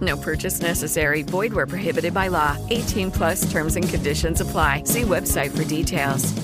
No purchase necessary. Void where prohibited by law. 18 plus terms and conditions apply. See website for details.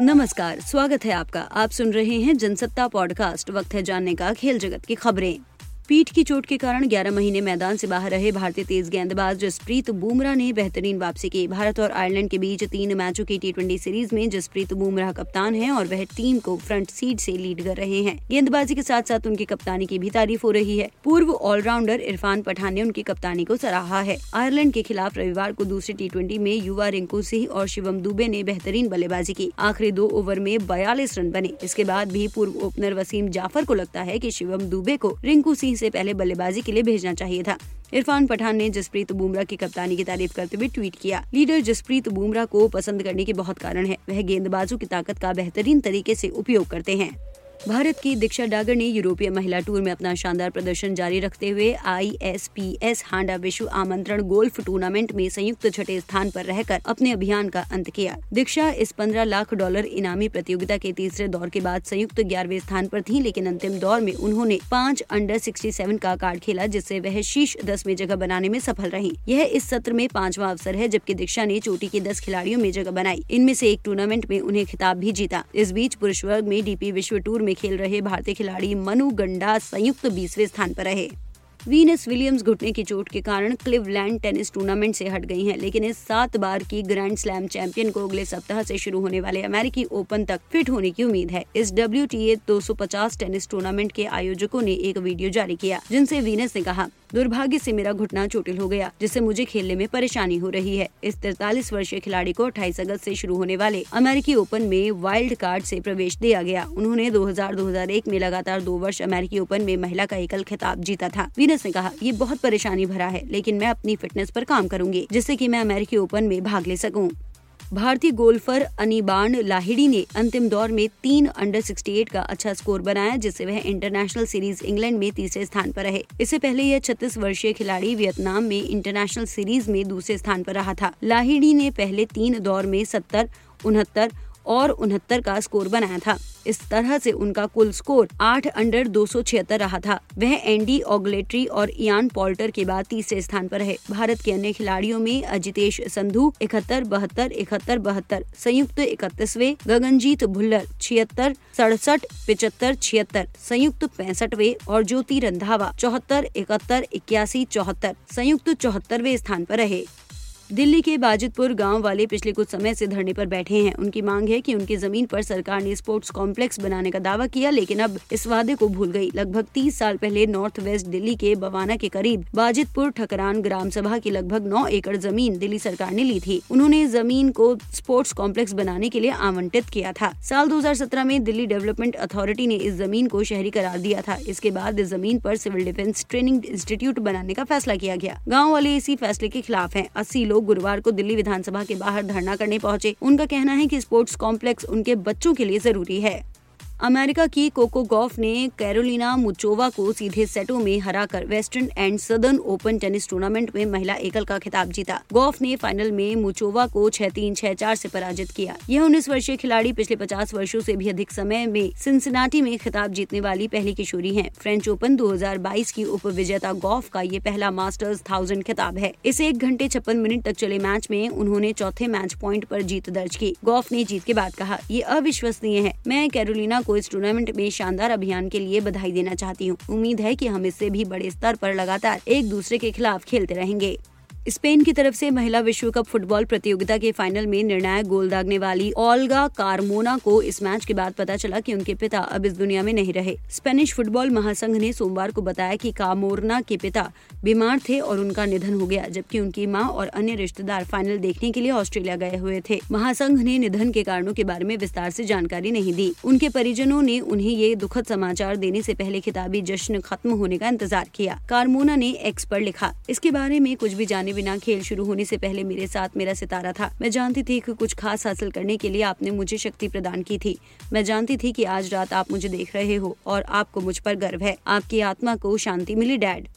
नमस्कार स्वागत है आपका आप सुन रहे हैं जनसत्ता पॉडकास्ट वक्त है जानने का खेल जगत की खबरें पीठ की चोट के कारण 11 महीने मैदान से बाहर रहे भारतीय तेज गेंदबाज जसप्रीत बुमराह ने बेहतरीन वापसी की। भारत और आयरलैंड के बीच तीन मैचों की टी सीरीज़ में जसप्रीत बुमराह कप्तान हैं और वह टीम को फ्रंट सीट से लीड कर रहे हैं। गेंदबाजी के साथ साथ उनकी कप्तानी की भी तारीफ़ हो रही है। पूर्व ऑलराउंडर इरफान पठान ने उनकी कप्तानी को सराहा है। आयरलैंड के खिलाफ रविवार को दूसरी टी में युवा रिंकू सिंह और शिवम दुबे ने बेहतरीन बल्लेबाजी की। आखिरी दो ओवर में बयालीस रन बने। इसके बाद भी पूर्व ओपनर वसीम जाफ़र को लगता है की शिवम दुबे को रिंकू सिंह से पहले बल्लेबाजी के लिए भेजना चाहिए था। इरफान पठान ने जसप्रीत बुमराह की कप्तानी की तारीफ़ करते हुए ट्वीट किया। लीडर जसप्रीत बुमराह को पसंद करने के बहुत कारण है। वह गेंदबाजों की ताकत का बेहतरीन तरीके से उपयोग करते हैं। भारत की दीक्षा डागर ने यूरोपीय महिला टूर में अपना शानदार प्रदर्शन जारी रखते हुए आईएसपीएस हांडा विश्व आमंत्रण गोल्फ टूर्नामेंट में संयुक्त छठे स्थान पर रहकर अपने अभियान का अंत किया। दीक्षा इस 15 लाख डॉलर इनामी प्रतियोगिता के तीसरे दौर के बाद संयुक्त ग्यारहवें स्थान पर थी, लेकिन अंतिम दौर में उन्होंने पाँच अंडर सिक्सटी का कार्ड खेला, जिससे वह शीर्ष दस में जगह बनाने में सफल रही। यह इस सत्र में पांचवा अवसर है, जबकि दीक्षा ने चोटी के दस खिलाड़ियों में जगह बनाई। इनमें से एक टूर्नामेंट में उन्हें खिताब भी जीता। इस बीच पुरुष वर्ग में डीपी विश्व टूर में खेल रहे भारतीय खिलाड़ी मनु गंडा संयुक्त बीसवें स्थान पर रहे। वीनस विलियम्स घुटने की चोट के कारण क्लिवलैंड टेनिस टूर्नामेंट से हट गई हैं, लेकिन इस सात बार की ग्रैंड स्लैम चैंपियन को अगले सप्ताह से शुरू होने वाले अमेरिकी ओपन तक फिट होने की उम्मीद है। इस डब्ल्यू टी 250 टेनिस टूर्नामेंट के आयोजकों ने एक वीडियो जारी किया, जिनसे वीनस ने कहा दुर्भाग्य से मेरा घुटना चोटिल हो गया, जिससे मुझे खेलने में परेशानी हो रही है। इस तैतालीस वर्षीय खिलाड़ी को अट्ठाईस अगस्त से शुरू होने वाले अमेरिकी ओपन में वाइल्ड कार्ड से प्रवेश दिया गया। उन्होंने 2000-2001 में लगातार दो वर्ष अमेरिकी ओपन में महिला का एकल खिताब जीता था। वीनस ने कहा, ये बहुत परेशानी भरा है, लेकिन मैं अपनी फिटनेस पर काम करूँगी, जिससे कि मैं अमेरिकी ओपन में भाग ले सकूँ। भारतीय गोल्फर अनिबान लाहिड़ी ने अंतिम दौर में तीन अंडर 68 का अच्छा स्कोर बनाया, जिससे वह इंटरनेशनल सीरीज़ इंग्लैंड में तीसरे स्थान पर रहे। इससे पहले यह 36 वर्षीय खिलाड़ी वियतनाम में इंटरनेशनल सीरीज़ में दूसरे स्थान पर रहा था। लाहिड़ी ने पहले तीन दौर में सत्तर, उनहत्तर और उनहत्तर का स्कोर बनाया था। इस तरह से उनका कुल स्कोर आठ अंडर दो सौ छिहत्तर रहा था। वह एंडी ऑगलेट्री और इयान पॉल्टर के बाद तीसरे स्थान पर है भारत के अन्य खिलाड़ियों में अजितेश संधु इकहत्तर, बहत्तर इकहत्तर, बहत्तर, संयुक्त इकतीसवे, गगनजीत भुल्लर छिहत्तर, सड़सठ, पिचहत्तर, छिहत्तर, संयुक्त पैंसठवे और ज्योति रंधावा चौहत्तर, इकहत्तर, इक्यासी, चौहत्तर, संयुक्त चौहत्तरवे स्थान पर रहे। दिल्ली के बाजितपुर गाँव वाले पिछले कुछ समय से धरने पर बैठे हैं। उनकी मांग है कि उनकी ज़मीन पर सरकार ने स्पोर्ट्स कॉम्प्लेक्स बनाने का दावा किया, लेकिन अब इस वादे को भूल गई। लगभग 30 साल पहले नॉर्थ वेस्ट दिल्ली के बवाना के करीब बाजितपुर ठकरान ग्राम सभा की लगभग 9 एकड़ ज़मीन दिल्ली सरकार ने ली थी। उन्होंने ज़मीन को स्पोर्ट्स कॉम्प्लेक्स बनाने के लिए आवंटित किया था। साल दो हज़ार सत्रह में दिल्ली डेवलपमेंट अथॉरिटी ने इस ज़मीन को शहरी करार दिया था। इसके बाद इस ज़मीन आरोप सिविल डिफेंस ट्रेनिंग इंस्टीट्यूट बनाने का फैसला किया गया। गाँव वाले इसी फैसले के खिलाफ है। अस्सी लोग गुरुवार को दिल्ली विधानसभा के बाहर धरना करने पहुँचे। उनका कहना है कि स्पोर्ट्स कॉम्प्लेक्स उनके बच्चों के लिए ज़रूरी है। अमेरिका की कोको गॉफ ने कैरोलिना मुचोवा को सीधे सेटों में हराकर Western and Southern Open tennis tournament में महिला एकल का खिताब जीता। गॉफ ने फाइनल में मुचोवा को छह तीन, छह चार ऐसी पराजित किया। यह उन्नीस वर्षीय खिलाड़ी पिछले पचास वर्षों से भी अधिक समय में सिंसिनाटी में खिताब जीतने वाली पहली किशोरी है। फ्रेंच ओपन दो हज़ार बाईस की उप विजेता गॉफ का ये पहला मास्टर्स थाउज़ेंड खिताब है। इस एक घंटे छप्पन मिनट तक चले मैच में उन्होंने चौथे मैच प्वाइंट आरोप जीत दर्ज की। गॉफ ने जीत के बाद कहा, ये अविश्वसनीय है। मैं कैरोलिना को इस टूर्नामेंट में शानदार अभियान के लिए बधाई देना चाहती हूँ। उम्मीद है की हम इससे भी बड़े स्तर आरोप लगातार एक दूसरे के खिलाफ खेलते रहेंगे। स्पेन की तरफ़ से महिला विश्व कप फुटबॉल प्रतियोगिता के फाइनल में निर्णायक गोल दागने वाली ओल्गा कारमोना को इस मैच के बाद पता चला कि उनके पिता अब इस दुनिया में नहीं रहे। स्पेनिश फुटबॉल महासंघ ने सोमवार को बताया कि कामोरना के पिता बीमार थे और उनका निधन हो गया, जबकि उनकी माँ और अन्य रिश्तेदार फाइनल देखने के लिए ऑस्ट्रेलिया गए हुए थे। महासंघ ने निधन के कारणों के बारे में विस्तार से जानकारी नहीं दी। उनके परिजनों ने उन्हें ये दुखद समाचार देने से पहले खिताबी जश्न खत्म होने का इंतज़ार किया। कारमोना ने एक्स पर लिखा, इसके बारे में कुछ भी जाने बिना खेल शुरू होने से पहले मेरे साथ मेरा सितारा था। मैं जानती थी कि कुछ खास हासिल करने के लिए आपने मुझे शक्ति प्रदान की थी। मैं जानती थी कि आज रात आप मुझे देख रहे हो और आपको मुझ पर गर्व है। आपकी आत्मा को शांति मिली, डैड।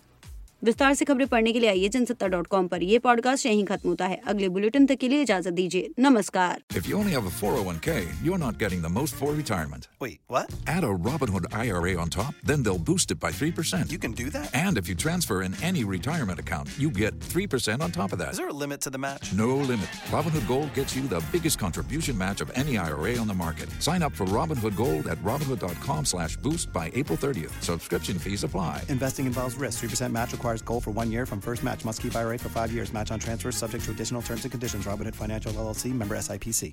विस्तार से खबरें पढ़ने के लिए आइए जनसत्ता डॉट कॉम पर ये पॉडकास्ट यहीं खत्म होता है अगले बुलेटिन तक के लिए इजाजत दीजिए नमस्कार If you only have a 401k, you're not getting the most for retirement. Wait, what? Add a Robinhood IRA on top, then they'll boost it by 3%. You can do that? and if you transfer in any retirement account, you get 3% on top of that. Is there a limit to the match? No limit. Robinhood Gold gets you the biggest contribution match of any IRA on the market. Sign up for Robinhood Gold at Robinhood.com slash boost by April 30th. Subscription fees apply. Investing involves risk. 3% match requires gold for one year from first match. Must keep IRA for five years. Match on transfers subject to additional terms and conditions. Robinhood Financial LLC member SIPC.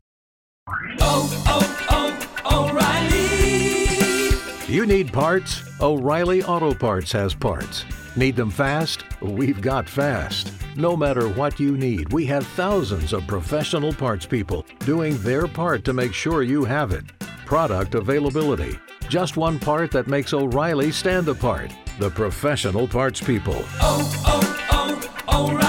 Oh, oh, oh, O'Reilly. You need parts? O'Reilly Auto Parts has parts. Need them fast? We've got fast. No matter what you need, we have thousands of professional parts people doing their part to make sure you have it. Product availability. Just one part that makes O'Reilly stand apart. The professional parts people. oh, oh, oh O'Reilly.